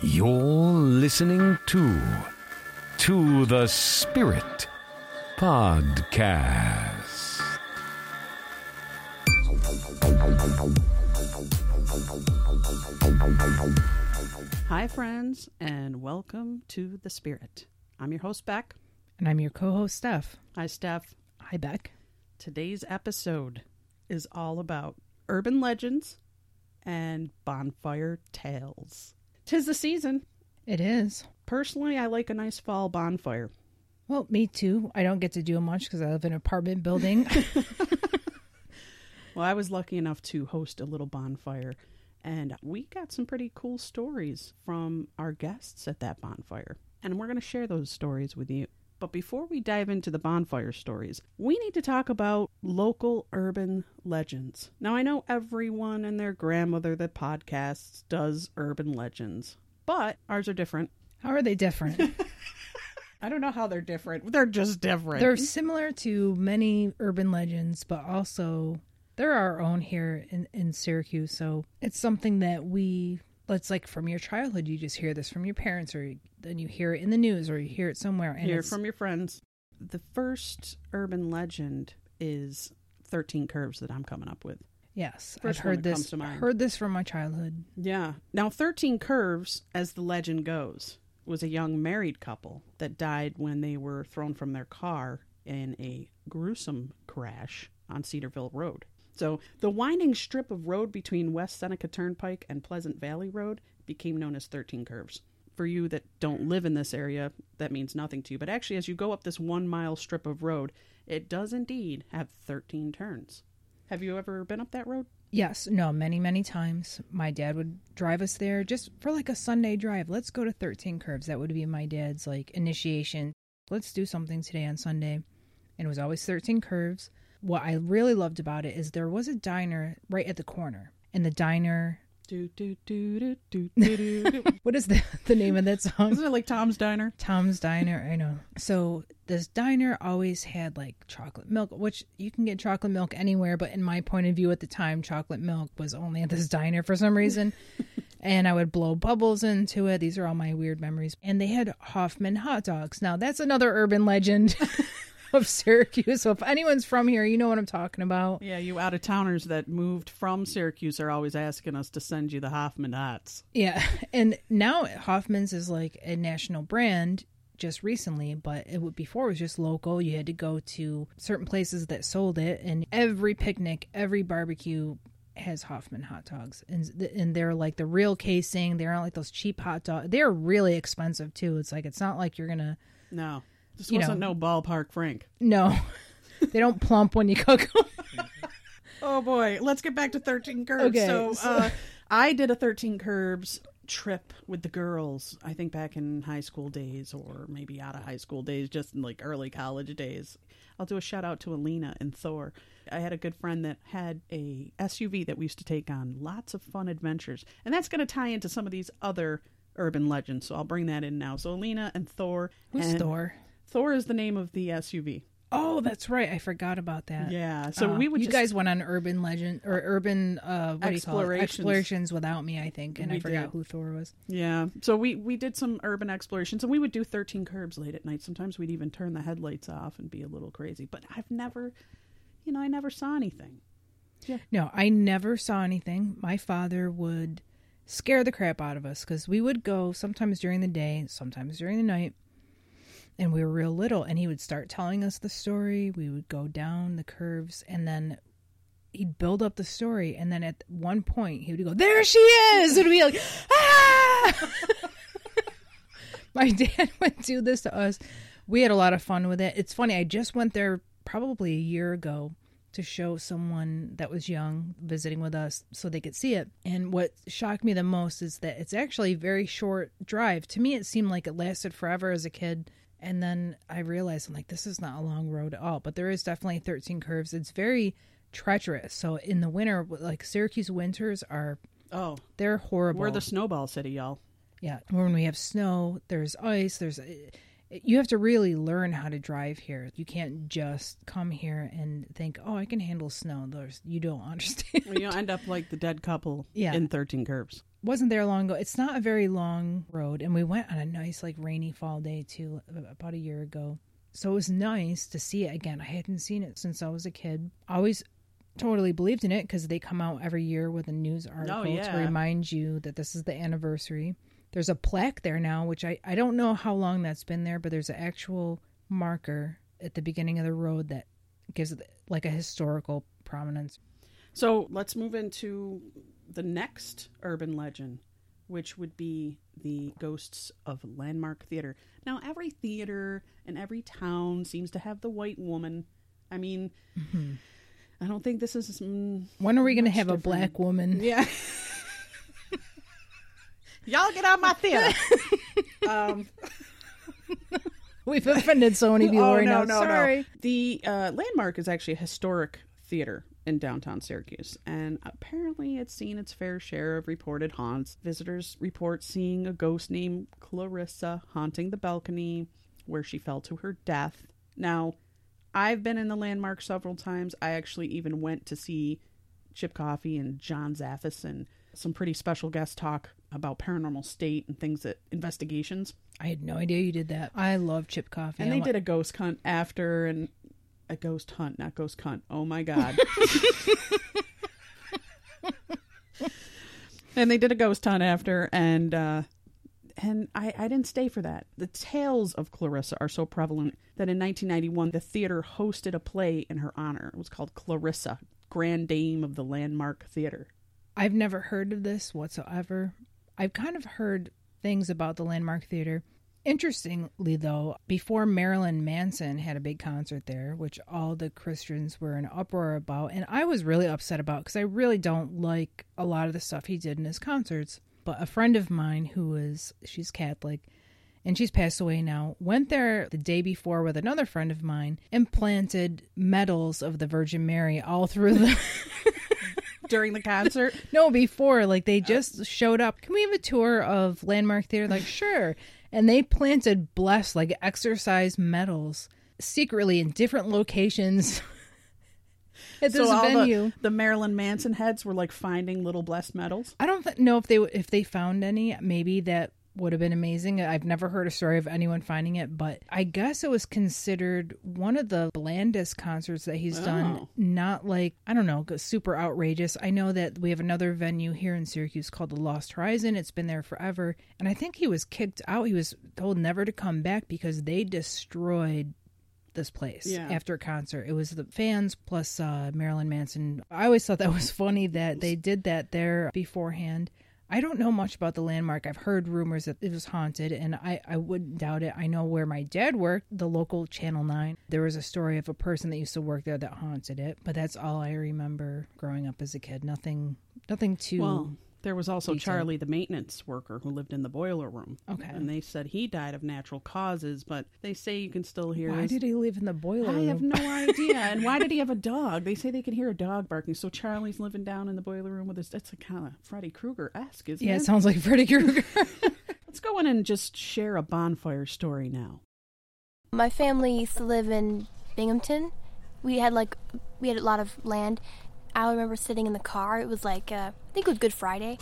You're listening to To the Spirit Podcast. Hi, friends, and welcome to The Spirit. I'm your host, Beck. And I'm your co host, Steph. Hi, Steph. Hi, Beck. Today's episode is all about urban legends and bonfire tales. Tis the season. It is. Personally, I like a nice fall bonfire. Well, me too. I don't get to do much because I live in an apartment building. Well, I was lucky enough to host a little bonfire, and we got some pretty cool stories from our guests at that bonfire. And we're going to share those stories with you. But before we dive into the bonfire stories, we need to talk about local urban legends. Now, I know everyone and their grandmother that podcasts does urban legends, but ours are different. How are they different? I don't know how they're different. They're just different. They're similar to many urban legends, but also they're our own here in, in Syracuse. So it's something that we, it's like from your childhood, you just hear this from your parents, or then you hear it in the news, or you hear it somewhere. And hear from your friends. The first urban legend is 13 Curves that I'm coming up with. yes, first I've heard this. Heard this from my childhood. Yeah. Now, 13 Curves, as the legend goes, was a young married couple that died when they were thrown from their car in a gruesome crash on Cedarvale Road. So, the winding strip of road between West Seneca Turnpike and Pleasant Valley Road became known as 13 Curves. For you that don't live in this area, that means nothing to you. But actually, as you go up this one mile strip of road, it does indeed have 13 turns. Have you ever been up that road? Yes, no, many, many times. My dad would drive us there just for like a Sunday drive. Let's go to 13 Curves. That would be my dad's like initiation. Let's do something today on Sunday. And it was always 13 Curves. What I really loved about it is there was a diner right at the corner. And the diner, Do, do, do, do, do, do, what is the, the name of that song? Isn't it like Tom's Diner? Tom's Diner. I know. So this diner always had like chocolate milk, which you can get chocolate milk anywhere, but in my point of view at the time, chocolate milk was only at this diner for some reason. and I would blow bubbles into it. These are all my weird memories. And they had Hofmann hot dogs. Now that's another urban legend. Of Syracuse. So if anyone's from here, you know what I'm talking about. Yeah, you out of towners that moved from Syracuse are always asking us to send you the Hofmann hats. Yeah. And now Hofmann's is like a national brand just recently, but it would, before it was just local. You had to go to certain places that sold it, and every picnic, every barbecue has Hoffman hot dogs, and and they're like the real casing. They're not like those cheap hot dogs. They're really expensive too. It's like it's not like you're gonna No, this You wasn't know. no ballpark Frank. no. they don't plump when you cook them. Oh boy, let's get back to 13 Curves. Okay, so, so- Uh, I did a 13 Curves trip with the girls, I think back in high school days or maybe out of high school days, just in like early college days. I'll do a shout out to Alina and Thor. I had a good friend that had a SUV that we used to take on lots of fun adventures. And that's going to tie into some of these other urban legends. So I'll bring that in now. So Alina and Thor. Who's and Thor? Thor is the name of the SUV. Oh, that's right. I forgot about that. Yeah. So Uh, we would you guys went on urban legend or urban uh what do you call it? Explorations. explorations without me i think and We i forgot did. who thor was Yeah. So we we did some urban explorations and we would do 13 curves late at night. Sometimes we'd even turn the headlights off and be a little crazy. But I've never, you know, I never saw anything. Yeah. no i never saw anything my father would scare the crap out of us because we would go sometimes during the day sometimes during the night and we were real little and he would start telling us the story. We would go down the curves and then he'd build up the story and then at one point he would go there she is! And we'd be like ah! My dad would do this to us. We had a lot of fun with it. It's funny i just went there probably a year ago to show someone that was young visiting with us so they could see it. And what shocked me the most is that it's actually a very short drive. To me it seemed like it lasted forever as a kid and then i realized i'm like this is not a long road at all but there is definitely 13 curves it's very treacherous so in the winter like syracuse winters are Oh, they're horrible we're the snowball city, y'all. yeah, when we have snow, there's ice, there's uh, you have to really learn how to drive here. You can't just come here and think, "Oh, I can handle snow." There's you don't understand. Well, you end up like the dead couple Yeah. in 13 Curves. Wasn't there long ago. It's not a very long road, and we went on a nice like rainy fall day too, about a year ago. So it was nice to see it again. I hadn't seen it since I was a kid. I always totally believed in it because they come out every year with a news oh, article to yeah. remind you that this is the anniversary. There's a plaque there now, which I, I don't know how long that's been there, but there's an actual marker at the beginning of the road that gives it like a historical prominence. So let's move into the next urban legend, which would be the ghosts of Landmark Theater. Now, every theater and every town seems to have the white woman. I mean, I don't think this is. Mm, When are we going to have a black woman? yeah. Y'all get out of my theater. um, We've offended so many people oh right no, now. no, Sorry. no. The uh, landmark is actually a historic theater in downtown Syracuse, and apparently it's seen its fair share of reported haunts. Visitors report seeing a ghost named Clarissa haunting the balcony where she fell to her death. Now, I've been in the landmark several times. I actually even went to see Chip Coffey and John Zaffis and some pretty special guest talk about paranormal state and things that investigations. I had no idea you did that. I love chip Coffey. And they did a ghost hunt after and a ghost hunt, not ghost cunt. Oh my god. and they did a ghost hunt after and uh and I, I didn't stay for that. The tales of Clarissa are so prevalent that in 1991, the theater hosted a play in her honor. It was called Clarissa, Grand Dame of the Landmark Theater. I've never heard of this whatsoever. I've kind of heard things about the Landmark Theater. Interestingly, though, before Marilyn Manson had a big concert there, which all the Christians were in uproar about, and I was really upset about because I really don't like a lot of the stuff he did in his concerts. But a friend of mine who is, she's Catholic, and she's passed away now, went there the day before with another friend of mine and planted medals of the Virgin Mary all through the. During the concert, No, before like they just showed up. Can we have a tour of Landmark Theater? Like, sure. And they planted blessed like exercise medals secretly in different locations at this so venue. the, the Marilyn Manson heads were like finding little blessed medals. I don't th- know if they if they found any. Maybe that would have been amazing. I've never heard a story of anyone finding it, but I guess it was considered one of the blandest concerts that he's done. Oh. Not like I don't know, super outrageous. I know that we have another venue here in Syracuse called the Lost Horizon. It's been there forever, and I think he was kicked out. He was told never to come back because they destroyed this place Yeah. after a concert. It was the fans plus uh, Marilyn Manson. I always thought that was funny that they did that there beforehand. I don't know much about the landmark. I've heard rumors that it was haunted, and I, I wouldn't doubt it. I know where my dad worked, the local Channel 9. There was a story of a person that used to work there that haunted it, but that's all I remember growing up as a kid. Nothing nothing too. Well, there was also detailed. Charlie, the maintenance worker who lived in the boiler room. Okay. And they said he died of natural causes, but they say you can still hear why his- did he live in the boiler I room? have no idea. and why did he have a dog? They say they can hear a dog barking. So Charlie's living down in the boiler room with his. That's a kind of Freddy Krueger esque, isn't yeah, it? it sounds like Freddy Krueger. Let's go in and just share a bonfire story now. My family used to live in Binghamton. We had like we had a lot of land. I remember sitting in the car. It was like uh, I think it was Good Friday,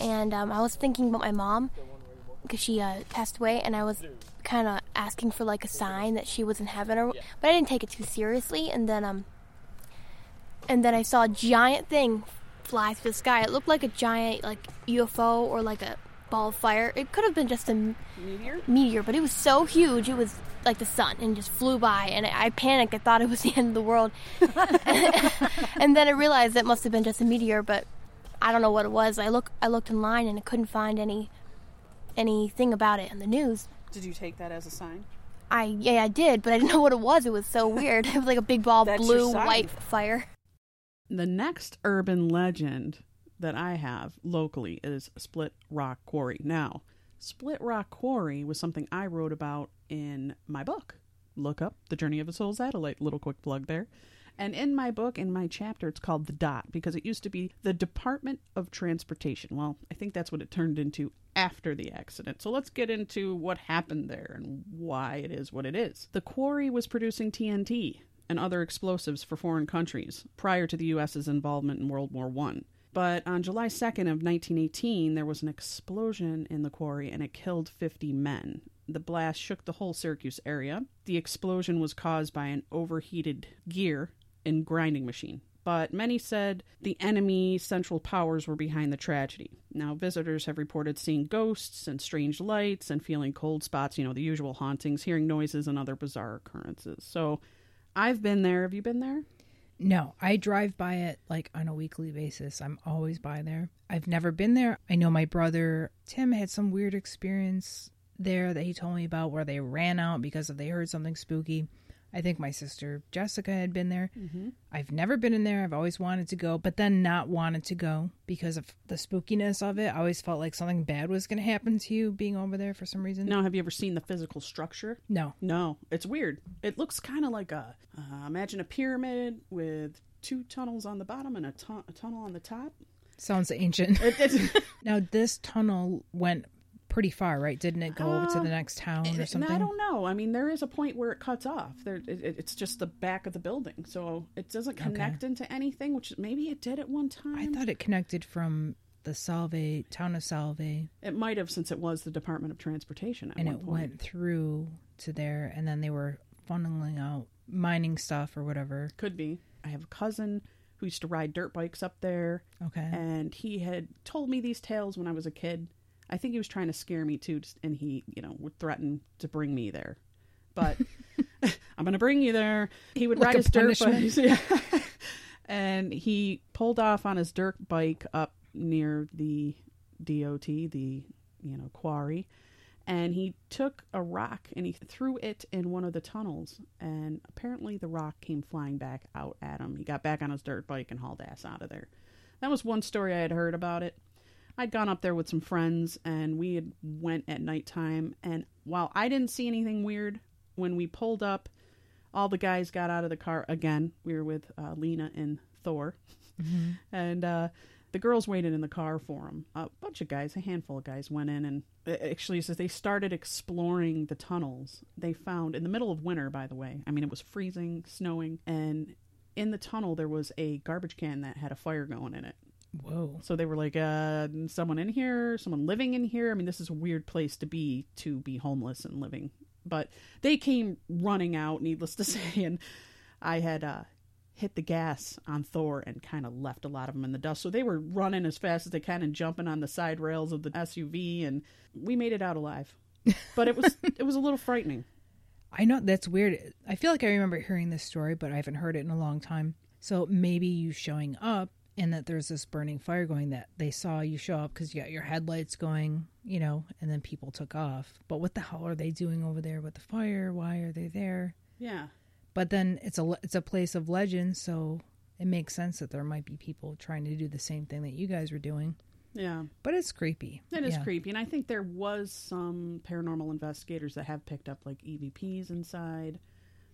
and um, I was thinking about my mom because she uh, passed away, and I was kind of asking for like a sign that she was in heaven, or but I didn't take it too seriously. And then um, and then I saw a giant thing fly through the sky. It looked like a giant like UFO or like a ball of fire. It could have been just a Meteor? meteor, but it was so huge. It was like the sun and just flew by. And I I panicked. I thought it was the end of the world. and then I realized it must have been just a meteor, but I don't know what it was. I look I looked online and I couldn't find any anything about it in the news. Did you take that as a sign? I yeah I did, but I didn't know what it was. It was so weird. It was like a big ball of That's blue white fire. The next urban legend that I have locally is Split Rock Quarry. Now, Split Rock Quarry was something I wrote about in my book. Look up The Journey of a Soul Satellite. Little quick plug there. And in my book, in my chapter, it's called The Dot because it used to be the Department of Transportation. Well, I think that's what it turned into after the accident. So let's get into what happened there and why it is what it is. The quarry was producing TNT and other explosives for foreign countries prior to the U.S.'s involvement in World War One. But on July 2nd of 1918, there was an explosion in the quarry and it killed 50 men. The blast shook the whole Syracuse area. The explosion was caused by an overheated gear and grinding machine. But many said the enemy central powers were behind the tragedy. Now, visitors have reported seeing ghosts and strange lights and feeling cold spots, you know, the usual hauntings, hearing noises, and other bizarre occurrences. So I've been there. Have you been there? No, I drive by it like on a weekly basis. I'm always by there. I've never been there. I know my brother Tim had some weird experience there that he told me about where they ran out because they heard something spooky. I think my sister Jessica had been there. Mm-hmm. I've never been in there. I've always wanted to go, but then not wanted to go because of the spookiness of it. I always felt like something bad was going to happen to you being over there for some reason. Now, have you ever seen the physical structure? No. No, it's weird. It looks kind of like a uh, imagine a pyramid with two tunnels on the bottom and a, tu- a tunnel on the top. Sounds ancient. Now, this tunnel went pretty far, right? Didn't it go over to Uh, the next town or something? I don't know. I mean, there is a point where it cuts off. There, it, it- it's just the back of the building, so it doesn't connect into anything. Which maybe it did at one time. I thought it connected from the Solvay town of Solvay, it might have since it was the Department of Transportation at and it point. went through to there, and then they were funneling out mining stuff or whatever. Could be. I have a cousin who used to ride dirt bikes up there. Okay. and he had told me these tales when I was a kid. I think he was trying to scare me too, and he, you know, would threaten to bring me there. But I'm going to bring you there. He would Like ride his dirt bike, yeah. and he pulled off on his dirt bike up near the DOT, the you know quarry, and he took a rock and he threw it in one of the tunnels, and apparently the rock came flying back out at him. He got back on his dirt bike and hauled ass out of there. That was one story I had heard about it. I'd gone up there with some friends and we had went at nighttime and while I didn't see anything weird when we pulled up all the guys got out of the car again. We were with uh, Lena and Thor. And uh, the girls waited in the car for them. A bunch of guys, a handful of guys, went in and uh, actually says they started exploring the tunnels. They found in the middle of winter, by the way. I mean, it was freezing, snowing, and in the tunnel there was a garbage can that had a fire going in it. Whoa. So they were like, uh, someone in here, someone living in here. I mean, this is a weird place to be to be homeless and living. But they came running out, needless to say, and I had uh, hit the gas on Thor and kind of left a lot of them in the dust. So they were running as fast as they can and jumping on the side rails of the SUV, and we made it out alive. But it was it was a little frightening. I know that's weird. I feel like I remember hearing this story, but I haven't heard it in a long time. So maybe you showing up and that there's this burning fire going that they saw you show up because you got your headlights going, you know, and then people took off. But what the hell are they doing over there with the fire? Why are they there? Yeah. But then it's a it's a place of legend, so it makes sense that there might be people trying to do the same thing that you guys were doing. Yeah. But it's creepy. It is Yeah. creepy, and I think there was some paranormal investigators that have picked up like EVPs inside,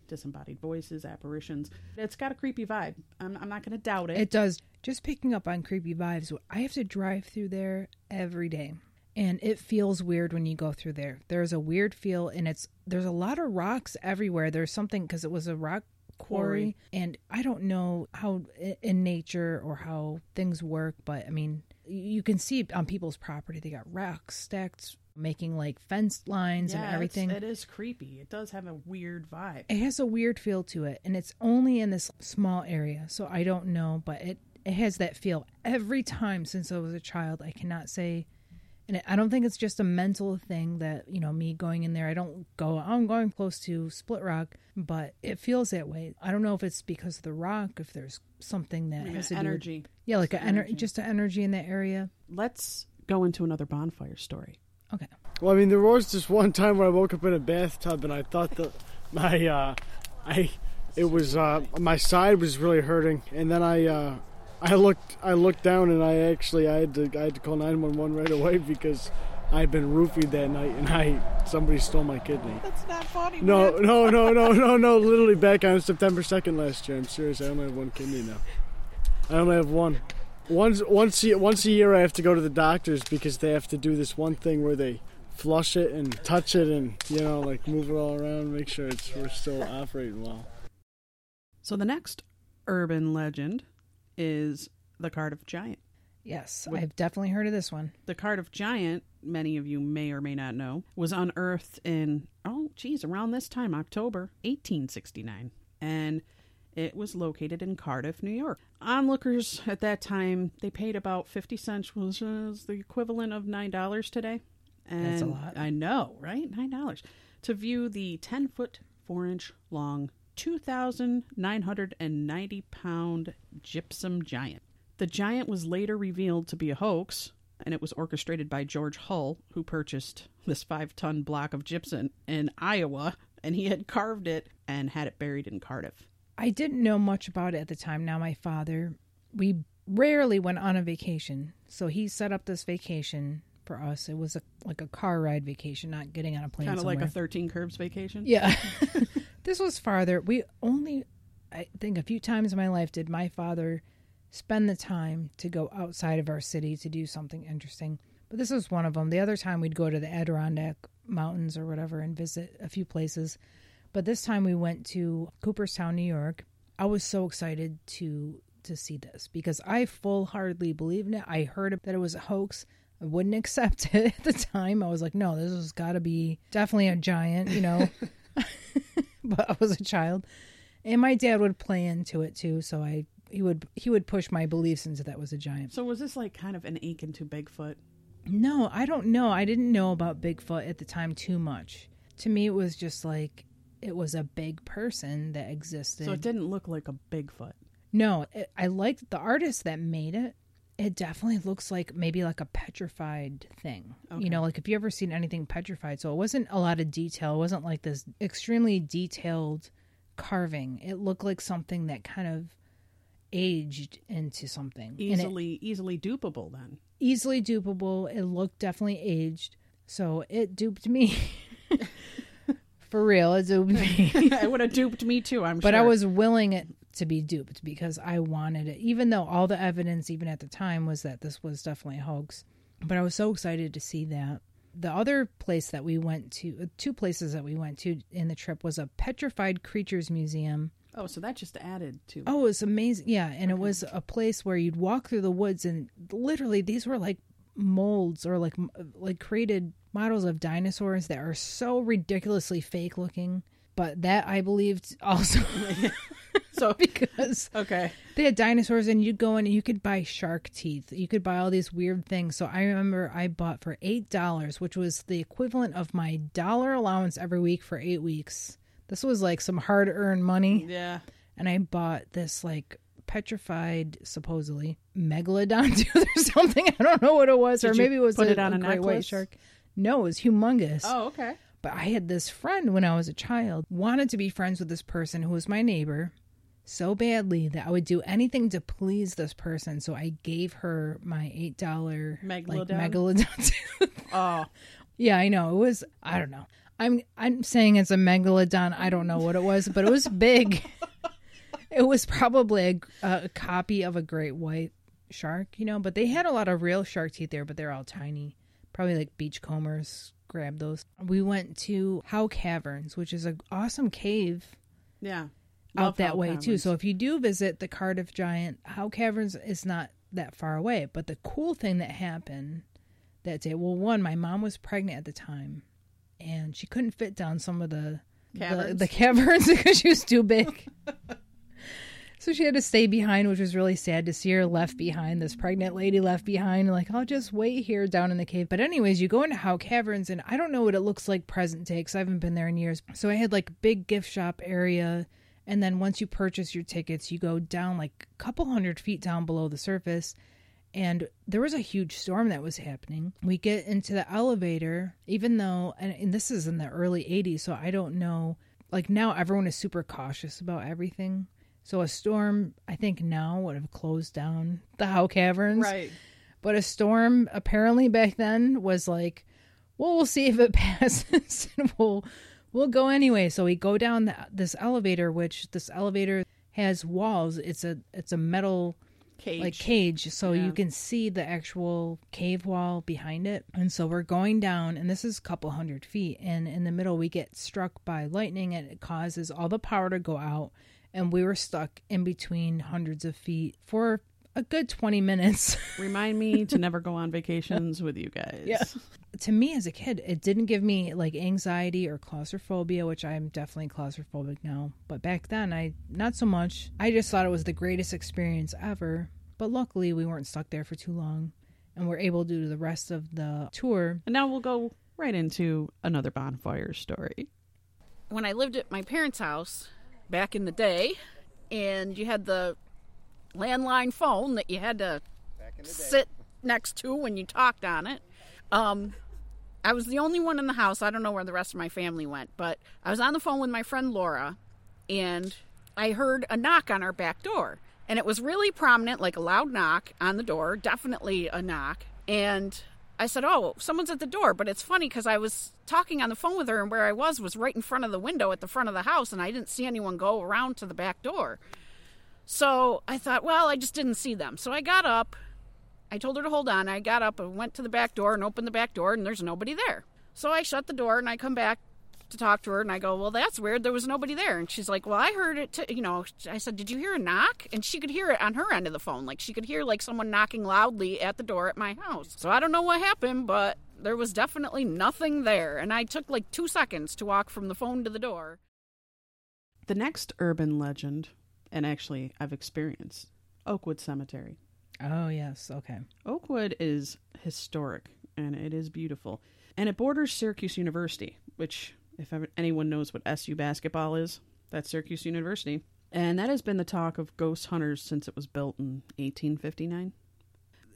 disembodied voices, apparitions. It's got a creepy vibe. I'm, I'm not going to doubt it. It does. Just picking up on creepy vibes. I have to drive through there every day. And it feels weird when you go through there. There's a weird feel and it's there's a lot of rocks everywhere. There's something cuz it was a rock quarry Quarry. and I don't know how in nature or how things work, but I mean, you can see on people's property they got rocks stacked making like fence lines yeah, and everything. It is creepy. It does have a weird vibe. it has a weird feel to it and it's only in this small area so i don't know but it it has that feel every time since i was a child i cannot say and i don't think it's just a mental thing that you know me going in there i don't go i'm going close to split rock but it feels that way i don't know if it's because of the rock if there's something that Like has to do energy. yeah like an ener- energy. just an energy in that area Let's go into another bonfire story. Okay Well, I mean, there was this one time where I woke up in a bathtub and I thought that my, uh, I, it was, uh, my side was really hurting, and then I, uh, I looked, I looked down and I actually, I had to, I had to call 911 right away because I'd been roofied that night and I, somebody stole my kidney. That's not funny. No, no, no, no, no, no, literally back on September 2nd last year. I'm serious, I only have one kidney now. I only have one. Once, once, a, once a year I have to go to the doctors because they have to do this one thing where they flush it and touch it and, you know, like move it all around, make sure it's, we're still operating well. So the next urban legend is the Cardiff Giant. Yes, I've definitely heard of this one. The Cardiff Giant, many of you may or may not know, was unearthed in, oh, geez, around this time, October 1869. And it was located in Cardiff, New York. Onlookers at that time, they paid about 50 cents, which is the equivalent of $9 today. And That's a lot. I know, right? $9. To view the 10 foot, 4 inch long, 2,990 pound gypsum giant. The giant was later revealed to be a hoax, and it was orchestrated by George Hull, who purchased this five ton block of gypsum in Iowa, and he had carved it and had it buried in Cardiff. I didn't know much about it at the time. Now, my father, we rarely went on a vacation. So he set up this vacation for us. It was a, like a car ride vacation, not getting on a plane. Kind of like a 13 Curves vacation. Yeah. this was farther. We only, I think, a few times in my life did my father spend the time to go outside of our city to do something interesting. But this was one of them. The other time we'd go to the Adirondack Mountains or whatever and visit a few places. But this time we went to Cooperstown, New York. I was so excited to to see this because I full heartedly believed in it. I heard that it was a hoax. I wouldn't accept it at the time. I was like, no, this has got to be definitely a giant, you know. but I was a child, and my dad would play into it too. So I he would he would push my beliefs into that was a giant. So was this like kind of an ache into Bigfoot? No, I don't know. I didn't know about Bigfoot at the time too much. To me, it was just like it was a big person that existed. So it didn't look like a Bigfoot. No, it, I liked the artist that made it. It definitely looks like maybe like a petrified thing. Okay. You know, like if you ever seen anything petrified. So it wasn't a lot of detail. It wasn't like this extremely detailed carving. It looked like something that kind of aged into something. And it- Easily, easily dupable then. easily dupable. It looked definitely aged. So it duped me. For real, it duped me. it would have duped me too, I'm but sure. But I was willing it to be duped because I wanted it, even though all the evidence, even at the time, was that this was definitely a hoax. But I was so excited to see that. The other place that we went to, uh, two places that we went to in the trip, was a petrified creatures museum. Oh, so that just added to. Oh, it was amazing. Yeah, and it was a place where you'd walk through the woods, and literally these were like molds or like like created models of dinosaurs that are so ridiculously fake looking. But that I believed also So because okay, they had dinosaurs, and you'd go in and you could buy shark teeth. You could buy all these weird things. So I remember I bought for eight dollars, which was the equivalent of my dollar allowance every week for eight weeks. This was like some hard earned money yeah. and I bought this like petrified, supposedly megalodon tooth or something. I don't know what it was, Did or maybe it was put a, it on a great white shark. No, it was humongous. Oh, okay. But I had this friend when I was a child, wanted to be friends with this person who was my neighbor so badly that I would do anything to please this person. So I gave her my eight dollar like Megalodon? megalodon tooth. Oh, Yeah, I know. It was I don't know. I'm I'm saying it's a megalodon. I don't know what it was, but it was big. it was probably a, a copy of a great white shark, you know, but they had a lot of real shark teeth there, but they're all tiny. Probably like beachcombers grabbed those. We went to Howe Caverns, which is an awesome cave yeah. out that Howe way too. So if you do visit the Cardiff Giant, Howe Caverns is not that far away. But the cool thing that happened that day, well, one, my mom was pregnant at the time, and she couldn't fit down some of the the, the caverns because she was too big. So she had to stay behind, which was really sad to see her left behind. This pregnant lady left behind, like I'll just wait here down in the cave. But anyways, you go into Howe Caverns, and I don't know what it looks like present day because I haven't been there in years. So I had like big gift shop area, and then once you purchase your tickets, you go down like a couple hundred feet down below the surface. And there was a huge storm that was happening. We get into the elevator, even though, and, and this is in the early 80s, so I don't know. Like now, everyone is super cautious about everything. So a storm, I think now would have closed down the Howe Caverns. Right. But a storm apparently back then was like, well, we'll see if it passes and we'll we'll go anyway. So we go down the, this elevator, which this elevator has walls. It's a it's a metal Cage. like cage, so Yeah. you can see the actual cave wall behind it. And so we're going down, and this is a couple hundred feet. And in the middle, we get struck by lightning, and it causes all the power to go out. And we were stuck in between hundreds of feet for a good 20 minutes. Remind me to never go on vacations with you guys. Yeah. to me as a kid, it didn't give me like anxiety or claustrophobia, which I'm definitely claustrophobic now. But back then, I not so much. I just thought it was the greatest experience ever. But luckily, we weren't stuck there for too long, and we're able to do the rest of the tour. And now we'll go right into another bonfire story. when I lived at my parents' house back in the day, and you had the landline phone that you had to sit next to when you talked on it. Um, I was the only one in the house. I don't know where the rest of my family went, but I was on the phone with my friend Laura, and I heard a knock on our back door. And it was really prominent, like a loud knock on the door, definitely a knock. And I said, Oh, someone's at the door. But it's funny because I was talking on the phone with her, and where I was was right in front of the window at the front of the house, and I didn't see anyone go around to the back door. So I thought, well, I just didn't see them. So I got up. I told her to hold on. I got up and went to the back door and opened the back door, and there's nobody there. So I shut the door and I come back to talk to her, and I go, well, that's weird. There was nobody there. And she's like, well, I heard it. T-. You know, I said, did you hear a knock? And she could hear it on her end of the phone. Like she could hear like someone knocking loudly at the door at my house. So I don't know what happened, but there was definitely nothing there. And I took like two seconds to walk from the phone to the door. The next urban legend, and actually I've experienced, Oakwood Cemetery. Oh, yes. Okay. Oakwood is historic and it is beautiful. And it borders Syracuse University, which, if ever, anyone knows what SU basketball is, that's Syracuse University. And that has been the talk of ghost hunters since it was built in 1859.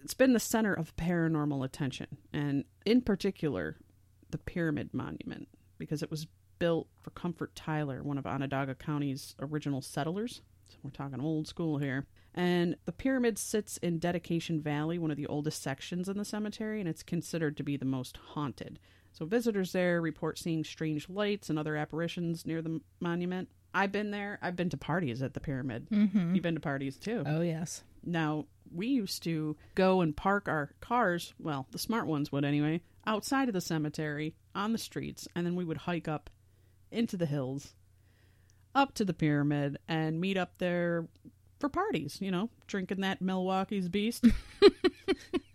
It's been the center of paranormal attention, and in particular, the Pyramid Monument, because it was built for Comfort Tyler, one of Onondaga County's original settlers. So we're talking old school here. And the pyramid sits in Dedication Valley, one of the oldest sections in the cemetery, and it's considered to be the most haunted. So visitors there report seeing strange lights and other apparitions near the monument. I've been there. I've been to parties at the pyramid. Mm-hmm. You've been to parties too. Oh, yes. Now, we used to go and park our cars, well, the smart ones would anyway, outside of the cemetery on the streets, and then we would hike up into the hills, up to the pyramid, and meet up there for parties, you know, drinking that Milwaukee's Beast.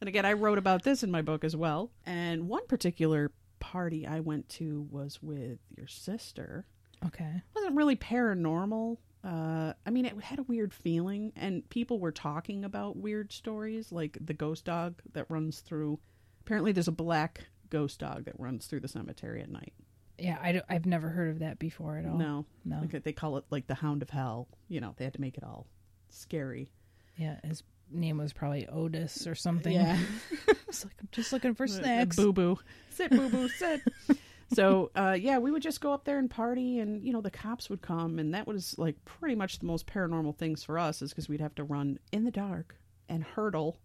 and again, I wrote about this in my book as well. And one particular party I went to was with your sister. Okay. It wasn't really paranormal. Uh, I mean, it had a weird feeling, and people were talking about weird stories, like the ghost dog that runs through. Apparently, there's a black ghost dog that runs through the cemetery at night. Yeah, I I've never heard of that before at all. No, No. like they call it like the Hound of Hell. You know, they had to make it all scary. Yeah, his name was probably Otis or something. Yeah. I was like I'm just looking for snacks. Boo boo. Sit, boo boo, sit. so, uh, yeah, we would just go up there and party, and, you know, the cops would come, and that was like pretty much the most paranormal things for us, is because we'd have to run in the dark and hurdle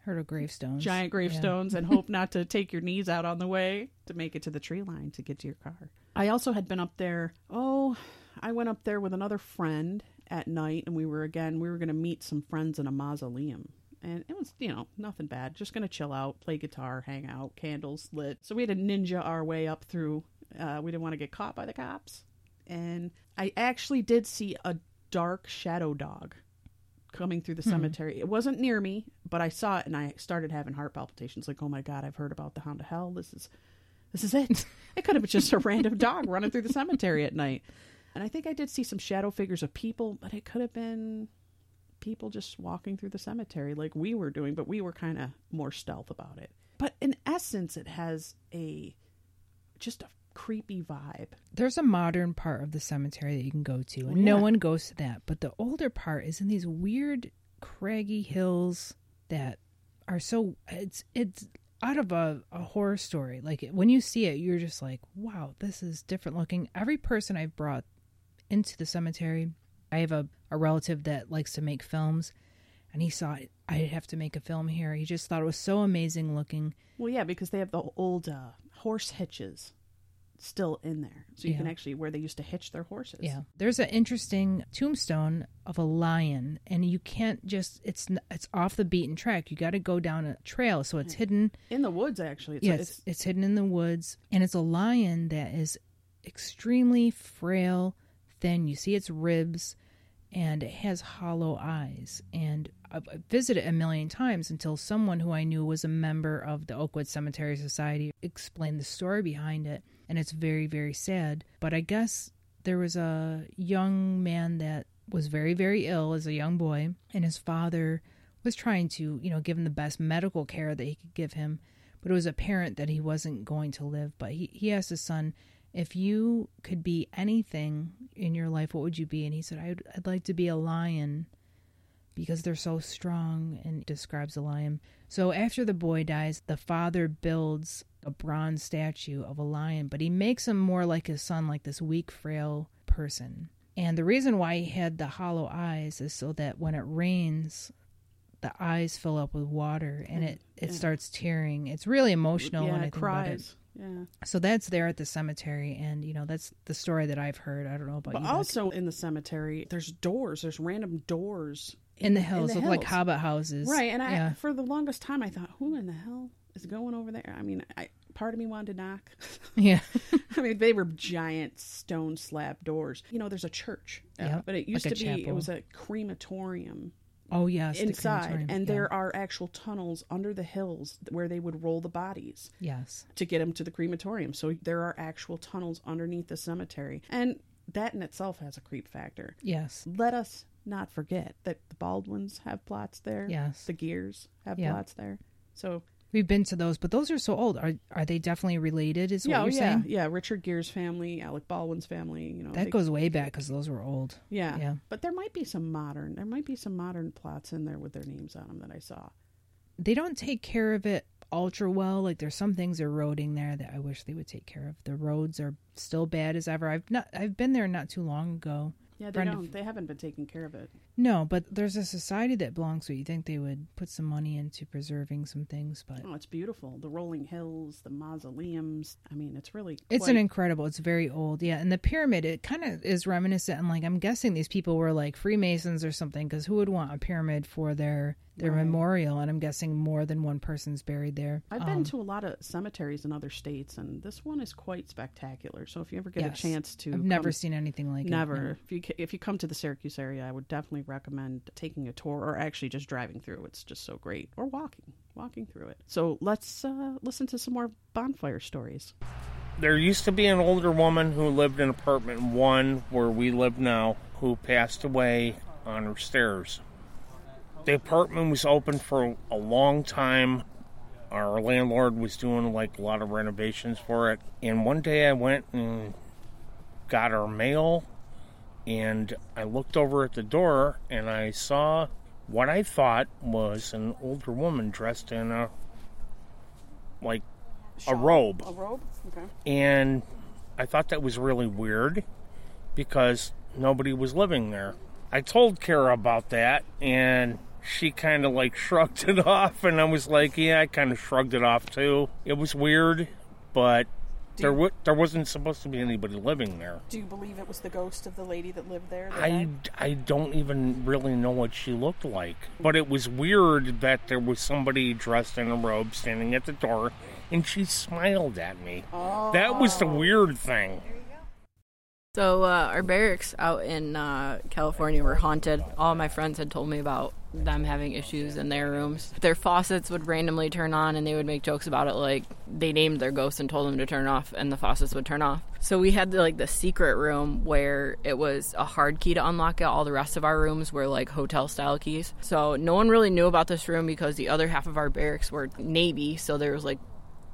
Hurdle gravestones. giant gravestones and hope not to take your knees out on the way to make it to the tree line to get to your car. I also had been up there. Oh, I went up there with another friend at night, and we were again, we were going to meet some friends in a mausoleum. And it was, you know, nothing bad. Just going to chill out, play guitar, hang out, candles lit. So we had to ninja our way up through. Uh, we didn't want to get caught by the cops. And I actually did see a dark shadow dog coming through the cemetery. It wasn't near me, but I saw it and I started having heart palpitations like, "Oh my god, I've heard about the Hound of Hell. This is this is it." it could have been just a random dog running through the cemetery at night. And I think I did see some shadow figures of people, but it could have been people just walking through the cemetery like we were doing, but we were kind of more stealth about it. But in essence, it has a just a creepy vibe. There's a modern part of the cemetery that you can go to, and Oh, no one goes to that. But the older part is in these weird, craggy hills that are so it's it's out of a, a horror story. Like when you see it, you're just like, wow, this is different looking. Every person I've brought into the cemetery, I have a, a relative that likes to make films, and he saw it. I have to make a film here. He just thought it was so amazing looking. Well, yeah, because they have the old uh, horse hitches still in there, so you can actually where they used to hitch their horses. Yeah, there's an interesting tombstone of a lion, and you can't just it's it's off the beaten track. You got to go down a trail, so it's hidden. in the woods actually. It's, yeah, it's, it's, it's hidden in the woods, and it's a lion that is extremely frail, thin. You see its ribs, and it has hollow eyes. And I've visited it a million times until someone who I knew was a member of the Oakwood Cemetery Society explained the story behind it. And it's very, very sad. But I guess there was a young man that was very, very ill as a young boy, and his father was trying to, you know, give him the best medical care that he could give him. But it was apparent that he wasn't going to live. But he, he asked his son, if you could be anything in your life, what would you be? And he said, I'd, I'd like to be a lion because they're so strong and describes a lion. So after the boy dies, the father builds a bronze statue of a lion, but he makes him more like his son, like this weak, frail person. And the reason why he had the hollow eyes is so that when it rains, the eyes fill up with water and mm. it, it Yeah. starts tearing. It's really emotional yeah, when I it think about it. cries. Yeah. So that's there at the cemetery, and you know that's the story that I've heard. I don't know about But you. Also in the cemetery, there's doors. There's random doors in the hills, the look like hobbit houses, Right, and I yeah, for the longest time I thought, who in the hell is going over there? I mean, I part of me wanted to knock. yeah, I mean, they were giant stone slab doors. You know, there's a church, uh, but it used like to be it was a crematorium oh yes, inside, and yeah. there are actual tunnels under the hills where they would roll the bodies yes, to get them to the crematorium. So there are actual tunnels underneath the cemetery, and that in itself has a creep factor. yes, Let us not forget that the Baldwins have plots there. Yes. the Geres have Yeah. plots there. So we've been to those, but those are so old. Are are they definitely related? Is what yeah, oh, you're yeah, saying? yeah. Richard Gere's family, Alec Baldwin's family. You know That they- goes way back because those were old. Yeah. Yeah. But there might be some modern. There might be some modern plots in there with their names on them that I saw. They don't take care of it ultra well. Like there's some things eroding there that I wish they would take care of. The roads are still bad as ever. I've not I've been there not too long ago. Yeah, they don't. They haven't been taking care of it. No, but there's a society that belongs to it. You think they would put some money into preserving some things, but Oh, it's beautiful. The rolling hills, the mausoleums. I mean, it's really. It's an incredible. It's very old, yeah. And the pyramid, it kind of is reminiscent. And like, I'm guessing these people were like Freemasons or something, because who would want a pyramid for their their Right. memorial? And I'm guessing more than one person's buried there. I've Um, been to a lot of cemeteries in other states, and this one is quite spectacular. So if you ever get yes. a chance to, I've never seen anything like never. it. no. If you if you come to the Syracuse area, I would definitely recommend taking a tour, or actually just driving through. It's just so great, or walking, walking through it. So let's uh, listen to some more bonfire stories. There used to be an older woman who lived in apartment one where we live now who passed away on her stairs. The apartment was open for a long time. Our landlord was doing like a lot of renovations for it. And one day I went and got our mail and I looked over at the door and I saw what I thought was an older woman dressed in a like a robe A robe. Okay. and I thought that was really weird because nobody was living there. I told Kara about that, and she kind of like shrugged it off, and I was like, "Yeah, I kind of shrugged it off too." It was weird, but there w- there wasn't supposed to be anybody living there. Do you believe it was the ghost of the lady that lived there? that I, died? I don't even really know what she looked like. But it was weird that there was somebody dressed in a robe standing at the door and she smiled at me. That was the weird thing. So uh, our barracks out in uh, California were haunted. All my friends had told me about them having issues in their rooms. Their faucets would randomly turn on, and they would make jokes about it, like they named their ghost and told them to turn off, and the faucets would turn off. So we had like the secret room where it was a hard key to unlock it. All the rest of our rooms were like hotel style keys. So no one really knew about this room because the other half of our barracks were Navy. So there was like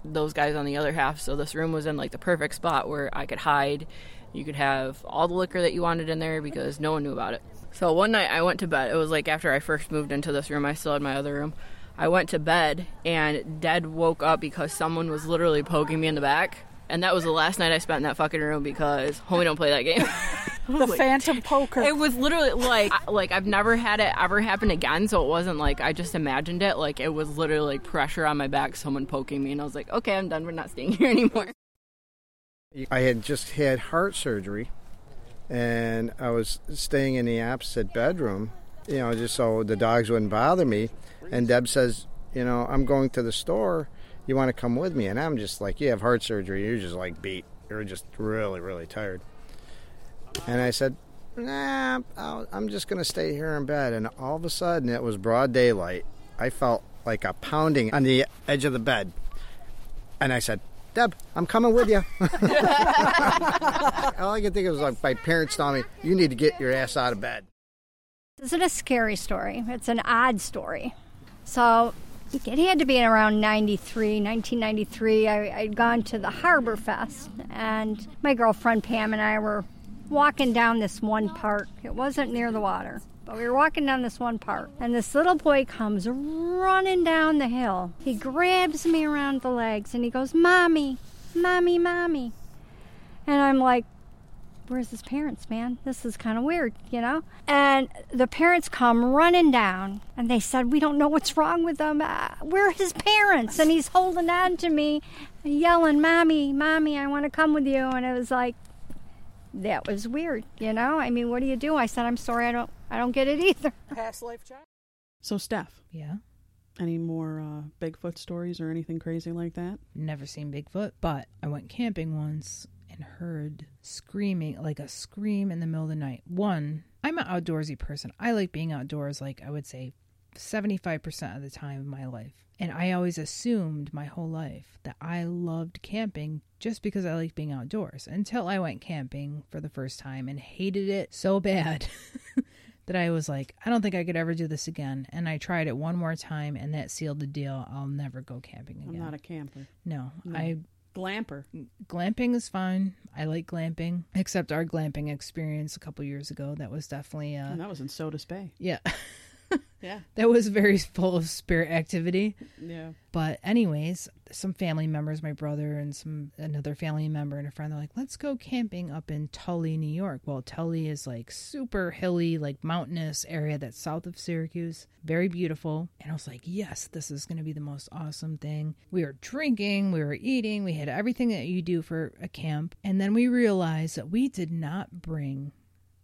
those guys on the other half. So this room was in like the perfect spot where I could hide. You could have all the liquor that you wanted in there because no one knew about it. So one night I went to bed. It was like after I first moved into this room. I still had my other room. I went to bed and Dad woke up because someone was literally poking me in the back. And that was the last night I spent in that fucking room because homie don't play that game. The Phantom Poker. It was literally like like I've never had it ever happen again, so it wasn't like I just imagined it. Like it was literally like pressure on my back, someone poking me, and I was like, okay, I'm done. We're not staying here anymore. I had just had heart surgery, and I was staying in the opposite bedroom, you know, just so the dogs wouldn't bother me. And Deb says, you know, I'm going to the store. You want to come with me? And I'm just like, you have heart surgery. You're just like beat. You're just really, really tired. And I said, nah, I'll, I'm just going to stay here in bed. And all of a sudden, it was broad daylight. I felt like a pounding on the edge of the bed. And I said, Deb, I'm coming with you. all I can think of was like my parents telling me, you need to get your ass out of bed. This isn't a scary story. It's an odd story. So it had to be around 93, 1993. I, I'd gone to the Harbor Fest, and my girlfriend Pam and I were walking down this one park. It wasn't near the water, but we were walking down this one park, and this little boy comes running down the hill. He grabs me around the legs and he goes, Mommy, Mommy, Mommy. And I'm like, Where's his parents, man? This is kind of weird, you know? And the parents come running down and they said, We don't know what's wrong with them. Uh, we're his parents. And he's holding on to me, yelling, Mommy, Mommy, I want to come with you. And it was like, that was weird, you know? I mean, what do you do? I said, I'm sorry, I don't I don't get it either. Past life child. So, Steph. Yeah. Any more uh, Bigfoot stories or anything crazy like that? Never seen Bigfoot, but I went camping once and heard screaming, like a scream in the middle of the night. One, I'm an outdoorsy person. I like being outdoors, like I would say 75% of the time of my life. And I always assumed my whole life that I loved camping just because I liked being outdoors until I went camping for the first time and hated it so bad that I was like, I don't think I could ever do this again. And I tried it one more time and that sealed the deal. I'll never go camping again. I'm not a camper. No, No. I Glamper. glamping is fine. I like glamping, except our glamping experience a couple years ago. That was definitely uh And that was in Sodus Bay. yeah. Yeah. that was very full of spirit activity. Yeah. But anyways, some family members, my brother and some another family member and a friend, they're like, "Let's go camping up in Tully, New York." Well, Tully is like super hilly, like mountainous area that's south of Syracuse, very beautiful. And I was like, "Yes, this is going to be the most awesome thing." We were drinking, we were eating, we had everything that you do for a camp, and then we realized that we did not bring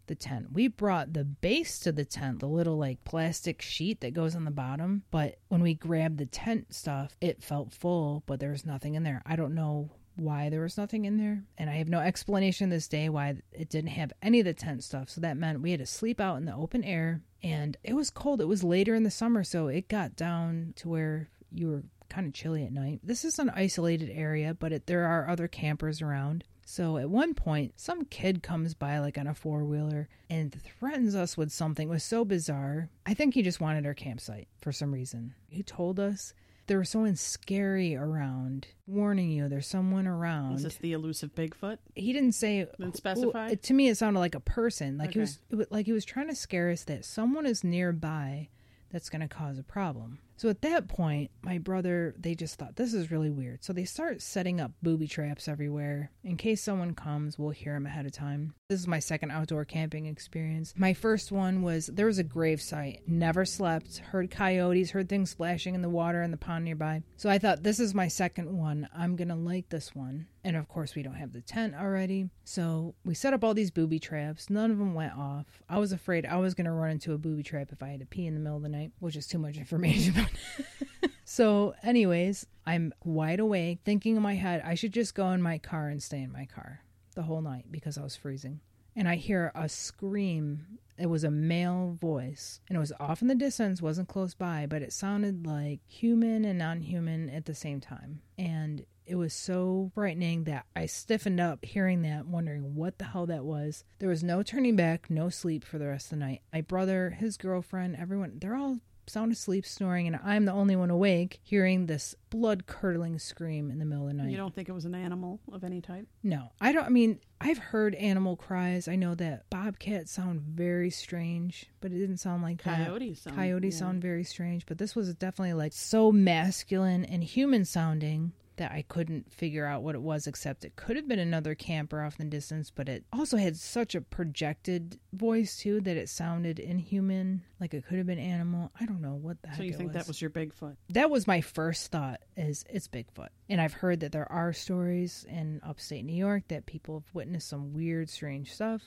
the tent. We brought the base to the tent, the little like plastic sheet that goes on the bottom. But when we grabbed the tent stuff, it felt full, but there was nothing in there. I don't know why there was nothing in there. And I have no explanation this day why it didn't have any of the tent stuff. So that meant we had to sleep out in the open air. And it was cold. It was later in the summer. So it got down to where you were kind of chilly at night. This is an isolated area, but it, there are other campers around. So at one point, some kid comes by like on a four wheeler and threatens us with something. It was so bizarre. I think he just wanted our campsite for some reason. He told us there was someone scary around, warning you there's someone around. Was this the elusive Bigfoot? he didn't say Didn't specify? Well, it- to me, it sounded like a person. Like he was, it was like he was trying to scare us that someone is nearby that's going to cause a problem. So at that point, my brother, they just thought this is really weird. So they start setting up booby traps everywhere in case someone comes. We'll hear them ahead of time. This is my second outdoor camping experience. My first one was there was a grave site. Never slept. Heard coyotes. Heard things splashing in the water in the pond nearby. So I thought this is my second one. I'm gonna like this one. And of course, we don't have the tent already. So we set up all these booby traps. None of them went off. I was afraid I was going to run into a booby trap if I had to pee in the middle of the night, which is too much information. so, anyways, I'm wide awake, thinking in my head, I should just go in my car and stay in my car the whole night because I was freezing. And I hear a scream. It was a male voice, and it was off in the distance, wasn't close by, but it sounded like human and non human at the same time. And it was so frightening that I stiffened up hearing that, wondering what the hell that was. There was no turning back, no sleep for the rest of the night. My brother, his girlfriend, everyone, they're all sound asleep, snoring, and I'm the only one awake hearing this blood curdling scream in the middle of the night. You don't think it was an animal of any type? No, I don't. I mean, I've heard animal cries. I know that bobcats sound very strange, but it didn't sound like that. Coyotes sound- Coyotes yeah. sound very strange, but this was definitely like so masculine and human sounding that I couldn't figure out what it was, except it could have been another camper off in the distance, but it also had such a projected voice too that it sounded inhuman, like it could have been animal. I don't know what the heck So you think was that was your Bigfoot? that was my first thought is it's bigfoot and i've heard that there are stories in upstate new york that people have witnessed some weird strange stuff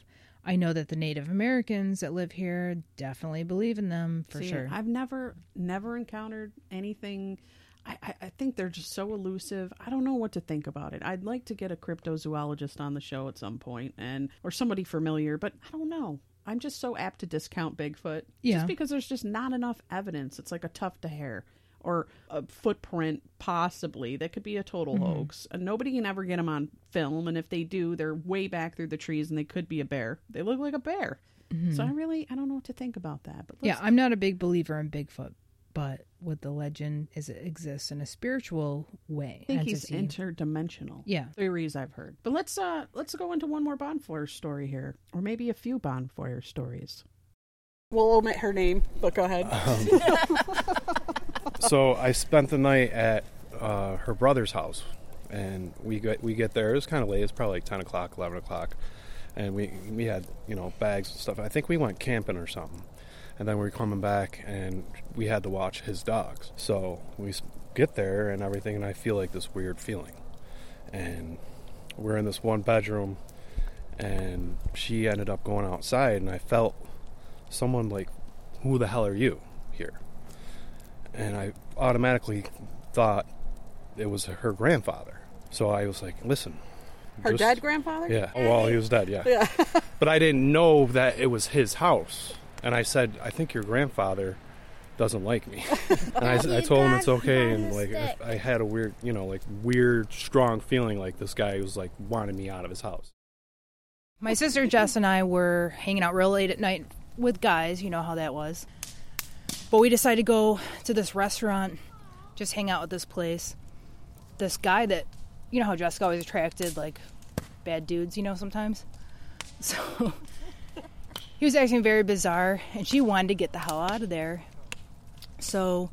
i know that the native americans that live here definitely believe in them for See, sure I've never, never encountered anything. I, I, think they're just so elusive. I don't know what to think about it. I'd like to get a cryptozoologist on the show at some point, and or somebody familiar, but I don't know. I'm just so apt to discount Bigfoot. Yeah. Just because there's just not enough evidence. It's like a tuft of hair or a footprint, possibly. That could be a total Mhm. hoax. And nobody can ever get them on film. And if they do, they're way back through the trees and they could be a bear. They look like a bear. Mhm. So I really, I don't know what to think about that. But Yeah, I'm not a big believer in Bigfoot, but with the legend is it exists in a spiritual way. I think he's entity. interdimensional. Yeah. Theories I've heard. But let's uh let's go into one more bonfire story here. Or maybe a few bonfire stories. We'll omit her name, but go ahead. so I spent the night at uh, her brother's house, and we get we get there. It was kind of late. It's probably like ten o'clock, eleven o'clock, and we we had you know bags and stuff. I think we went camping or something, and then we were coming back, and we had to watch his dogs. So we get there and everything, and I feel like this weird feeling, and we're in this one bedroom, and she ended up going outside, and I felt someone like, "Who the hell are you here?" and I automatically thought it was her grandfather. So I was like, "Listen, Her just- dead grandfather? Yeah. Oh, well, he was dead. Yeah. Yeah. but I didn't know that it was his house, and I said, "I think your grandfather doesn't like me." and I, I told him it's okay, and like if I had a weird, you know, like weird, strong feeling like this guy was like wanting me out of his house. My sister Jess and I were hanging out real late at night with guys. You know how that was. But we decided to go to this restaurant, just hang out at this place. This guy that, you know how Jessica always attracted like bad dudes, you know, sometimes. So he was acting very bizarre, and she wanted to get the hell out of there. So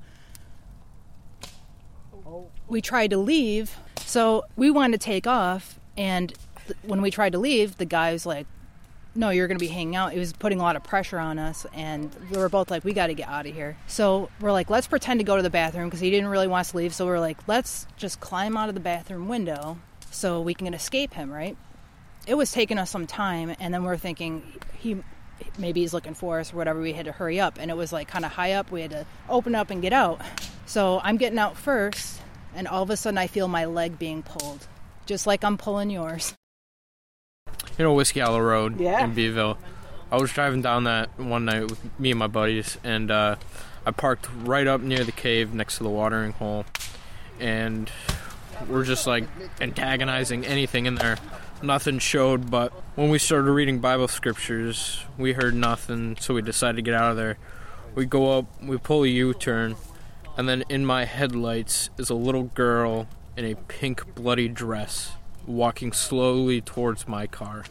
we tried to leave. So we wanted to take off, and when we tried to leave, the guy was like, "No, you're going to be hanging out." It was putting a lot of pressure on us, and we were both like, "We got to get out of here." So we're like, "Let's pretend to go to the bathroom," because he didn't really want us to leave. So we're like, "Let's just climb out of the bathroom window so we can escape him." Right? It was taking us some time, and then we're thinking he maybe he's looking for us or whatever. We had to hurry up, and it was like kind of high up. We had to open up and get out. So I'm getting out first, and all of a sudden I feel my leg being pulled, just like I'm pulling yours. you know Whiskey Hollow Road Yeah. in Beeville. I was driving down that one night with me and my buddies, and uh, I parked right up near the cave next to the watering hole, and we're just like antagonizing anything in there. Nothing showed, but when we started reading Bible scriptures, we heard nothing, so we decided to get out of there. We go up, we pull a U turn, and then in my headlights is a little girl in a pink bloody dress walking slowly towards my car.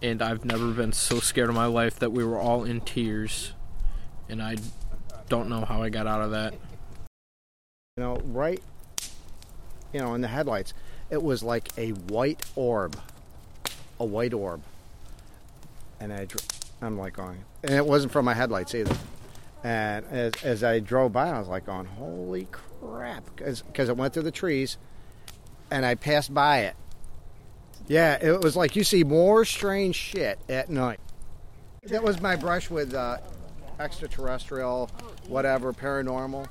And I've never been so scared in my life that we were all in tears. And I don't know how I got out of that. You know, right, you know, in the headlights, it was like a white orb, a white orb, and I, I'm like going, and it wasn't from my headlights either. And as, as I drove by, I was like going, holy crap, because it went through the trees, and I passed by it. Yeah, it was like you see more strange shit at night. That was my brush with uh, extraterrestrial, whatever, paranormal.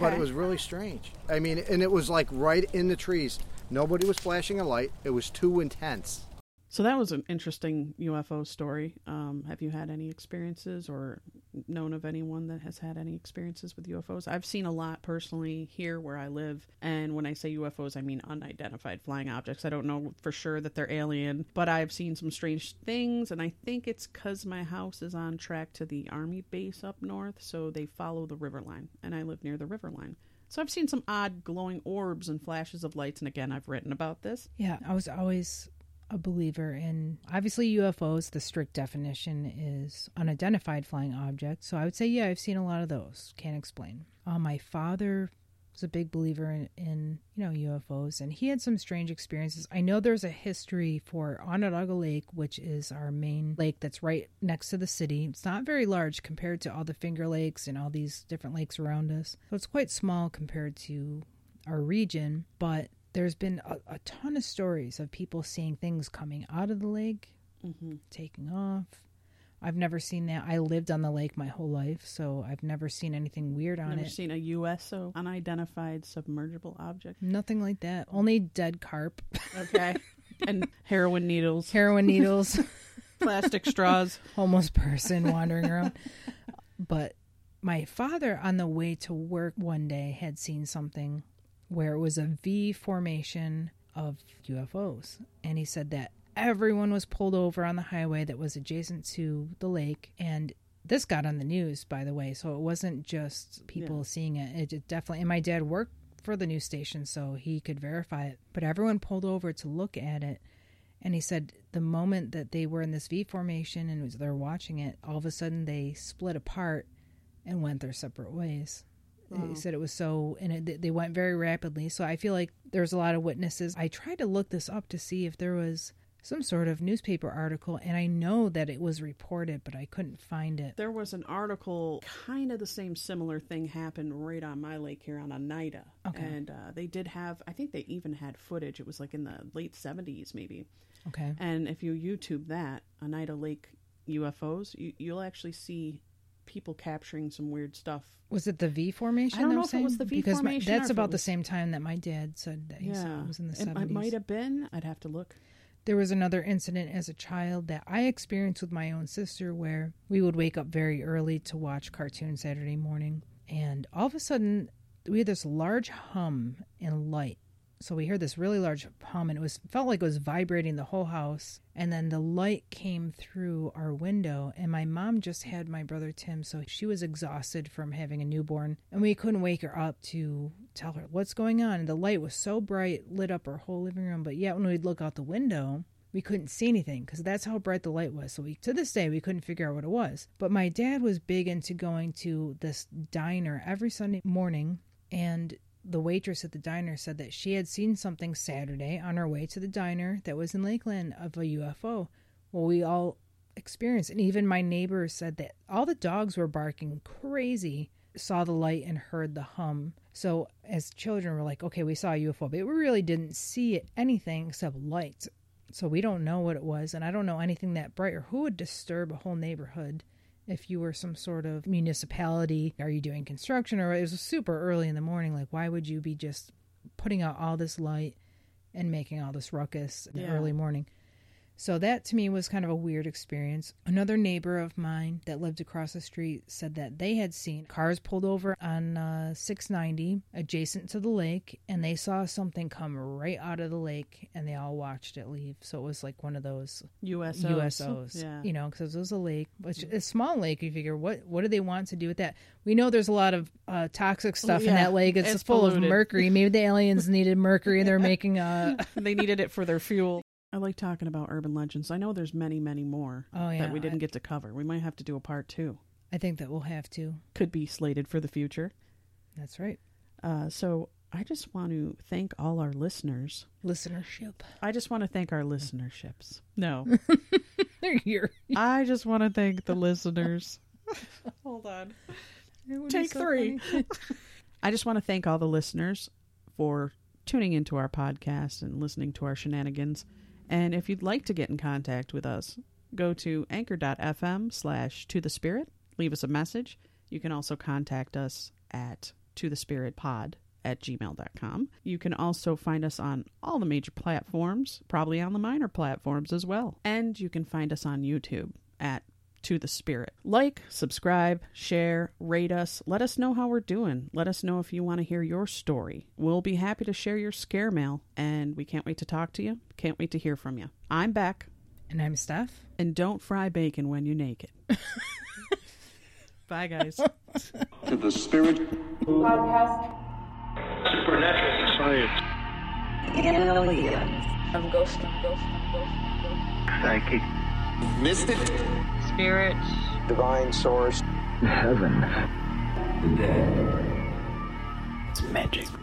But it was really strange. I mean, and it was like right in the trees. Nobody was flashing a light. It was too intense. So that was an interesting UFO story. Um, have you had any experiences or known of anyone that has had any experiences with UFOs? I've seen a lot personally here where I live, and when I say UFOs, I mean unidentified flying objects. I don't know for sure that they're alien, but I've seen some strange things, and I think it's because my house is on track to the army base up north, so they follow the river line, and I live near the river line. So I've seen some odd glowing orbs and flashes of lights, and again, I've written about this. Yeah, I was always a believer in obviously UFOs. The strict definition is unidentified flying objects. So I would say, yeah, I've seen a lot of those. Can't explain. Uh, my father was a big believer in, in you know UFOs, and he had some strange experiences. I know there's a history for Onondaga Lake, which is our main lake that's right next to the city. It's not very large compared to all the Finger Lakes and all these different lakes around us, so it's quite small compared to our region, but there's been a, a ton of stories of people seeing things coming out of the lake, Mm-hmm. taking off. I've never seen that. I lived on the lake my whole life, so I've never seen anything weird on Never it. Never seen a USO, unidentified submergible object. Nothing like that. Only dead carp. Okay. and heroin needles. Heroin needles. Plastic straws. homeless person wandering around. But my father, on the way to work one day, had seen something where it was a V formation of UFOs. And he said that everyone was pulled over on the highway that was adjacent to the lake. And this got on the news, by the way. So it wasn't just people Yeah. seeing it. It definitely, and my dad worked for the news station, so he could verify it. But everyone pulled over to look at it. And he said the moment that they were in this V formation and was, they're watching it, all of a sudden they split apart and went their separate ways. Wow. He said it was so, and it, they went very rapidly. So I feel like there's a lot of witnesses. I tried to look this up to see if there was some sort of newspaper article, and I know that it was reported, but I couldn't find it. There was an article, kind of the same similar thing happened right on my lake here on Oneida. Okay. And uh, they did have, I think they even had footage. It was like in the late 70s, maybe. Okay. And if you YouTube that, Oneida Lake UFOs, you, you'll actually see people capturing some weird stuff. Was it the V formation? I don't that know was if it was the V because formation or that's about the same time that my dad said that he saw it was in the It- 70s. It might have been. I'd have to look. There was another incident as a child that I experienced with my own sister where we would wake up very early to watch cartoon Saturday morning. And all of a sudden, we had this large hum and light. So we heard this really large hum, and it was felt like it was vibrating the whole house. And then the light came through our window, and my mom just had my brother Tim, so she was exhausted from having a newborn, and we couldn't wake her up to tell her what's going on. And the light was so bright, lit up our whole living room. But yet, when we'd look out the window, we couldn't see anything because that's how bright the light was. So we, to this day, we couldn't figure out what it was. But my dad was big into going to this diner every Sunday morning, and the waitress at the diner said that she had seen something Saturday on her way to the diner that was in Lakeland of a UFO. Well, we all experienced, and even my neighbors said that all the dogs were barking crazy, saw the light and heard the hum. So as children, we're like, okay, we saw a UFO, but we really didn't see it, anything except lights. So we don't know what it was, and I don't know anything that bright or who would disturb a whole neighborhood if you were some sort of municipality. Are you doing construction? Or it was super early in the morning. Like, why would you be just putting out all this light and making all this ruckus in the early morning? So that to me was kind of a weird experience. Another neighbor of mine that lived across the street said that they had seen cars pulled over on uh, 690 adjacent to the lake, and they saw something come right out of the lake, and they all watched it leave. So it was like one of those USOs. USOs, Yeah. you know, because it was a lake, which a small lake. You figure what what do they want to do with that? We know there's a lot of uh, toxic stuff in that lake. It's, it's full polluted. of mercury. Maybe the aliens needed mercury. They're making uh, a they needed it for their fuel. I like talking about urban legends. I know there's many, many more Oh, yeah. that we didn't get to cover. We might have to do a part two. I think that we'll have to. Could be slated for the future. That's right. Uh, so I just want to thank all our listeners. Listenership. I just want to thank our listenerships. No. They're here. I just want to thank the listeners. Hold on. Take so three. I just want to thank all the listeners for tuning into our podcast and listening to our shenanigans. And if you'd like to get in contact with us, go to anchor.fm slash to the spirit, leave us a message. You can also contact us at to the spirit pod at gmail.com. You can also find us on all the major platforms, probably on the minor platforms as well. And you can find us on YouTube at to the spirit. Like, subscribe, share, rate us. Let us know how we're doing. Let us know if you want to hear your story. We'll be happy to share your scare mail, and we can't wait to talk to you. Can't wait to hear from you. I'm Beck. And I'm Steph. And don't fry bacon when you're naked. Bye, guys. To the spirit Podcast. supernatural science. Aliens. I'm ghost. I'm ghost. I'm ghost. I'm ghost. Psychic. Mystic. Spirit. Divine source. Heaven. The dead. It's magic. Magic.